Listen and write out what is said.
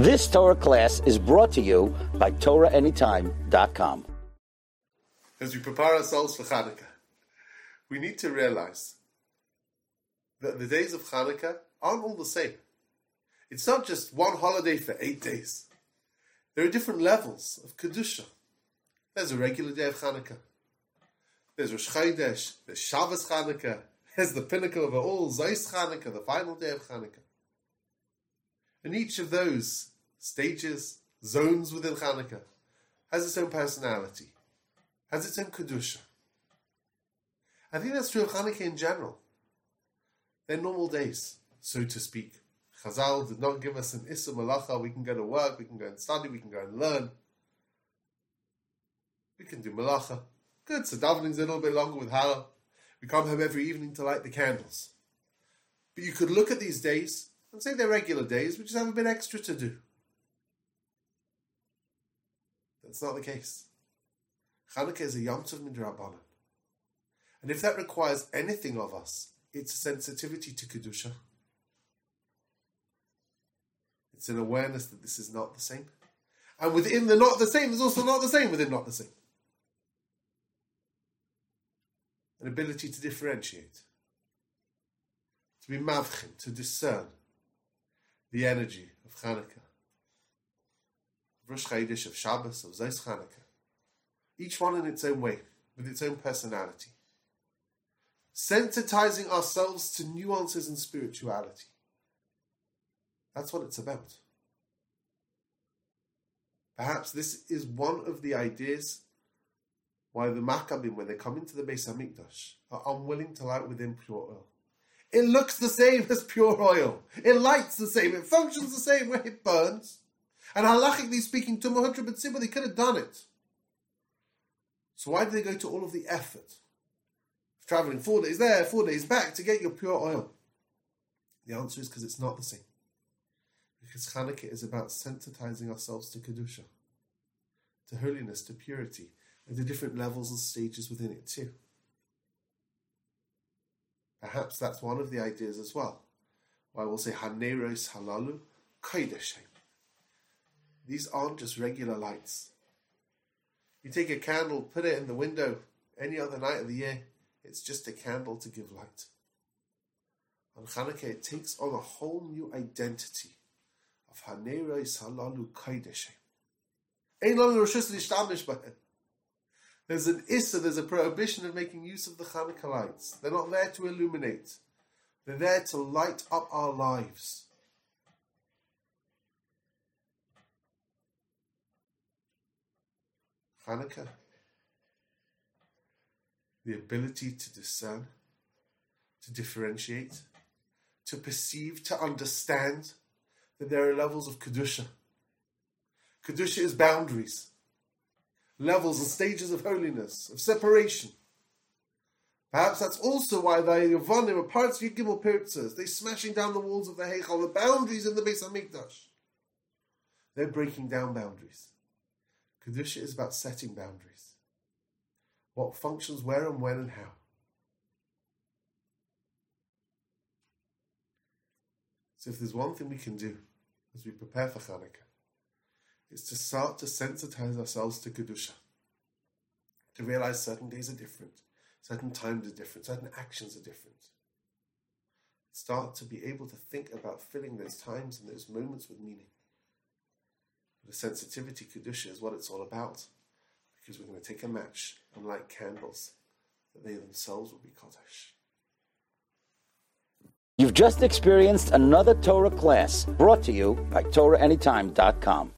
This Torah class is brought to you by TorahAnytime.com. As we prepare ourselves for Hanukkah, we need to realize that the days of Hanukkah aren't all the same. It's not just one holiday for eight days. There are different levels of Kedusha. There's a regular day of Hanukkah. There's Rosh Chodesh. There's Shabbos Hanukkah. There's the pinnacle of it all, Zeis Hanukkah, the final day of Hanukkah. And each of those stages, zones within Hanukkah, has its own personality, has its own Kedusha. I think that's true of Hanukkah in general. They're normal days, so to speak. Chazal did not give us an Issur Malacha. We can go to work, we can go and study, we can go and learn. We can do Malacha. Good, so davening's a little bit longer with Hallel. We come home every evening to light the candles. But you could look at these days and say they're regular days, we just have a bit extra to do. That's not the case. Hanukkah is a Yom Tov Midrabanan. And if that requires anything of us, it's a sensitivity to Kedusha. It's an awareness that this is not the same. And within the not the same is also not the same within not the same. An ability to differentiate, to be mavchin, to discern the energy of Hanukkah, Rosh Chodesh, of Shabbos, of Zeis Hanukkah. Each one in its own way, with its own personality. Sensitizing ourselves to nuances and spirituality. That's what it's about. Perhaps this is one of the ideas why the Maccabim, when they come into the Beis Hamikdash, are unwilling to light within pure oil. It looks the same as pure oil. It lights the same. It functions the same way it burns. And halachically speaking, Tumah Hutra B'tzibur, they could have done it. So why did they go to all of the effort traveling four days there, four days back to get your pure oil? The answer is because it's not the same. Because Hanukkah is about sensitizing ourselves to Kedusha, to holiness, to purity, and the different levels and stages within it too. Perhaps that's one of the ideas as well. Why we'll say Haneros Halalu Kodesh Heim. These aren't just regular lights. You take a candle, put it in the window any other night of the year, it's just a candle to give light. On Hanukkah, it takes on a whole new identity of Haneros Halalu Bahem. There's an issur, there's a prohibition of making use of the Hanukkah lights. They're not there to illuminate. They're there to light up our lives. Hanukkah. The ability to discern, to differentiate, to perceive, to understand that there are levels of Kedusha. Kedusha is boundaries levels and stages of holiness, of separation. Perhaps that's also why the Yavanim are parts of Yigimel Pirtzas. They're smashing down the walls of the Heichal, the boundaries in the Beis Hamikdash. They're breaking down boundaries. Kedusha is about setting boundaries. What functions where and when and how. So if there's one thing we can do as we prepare for Hanukkah, it's to start to sensitize ourselves to Kedusha. To realize certain days are different, certain times are different, certain actions are different. Start to be able to think about filling those times and those moments with meaning. The sensitivity Kedusha is what it's all about. Because we're going to take a match and light candles that they themselves will be Kodesh. You've just experienced another Torah class brought to you by TorahAnytime.com.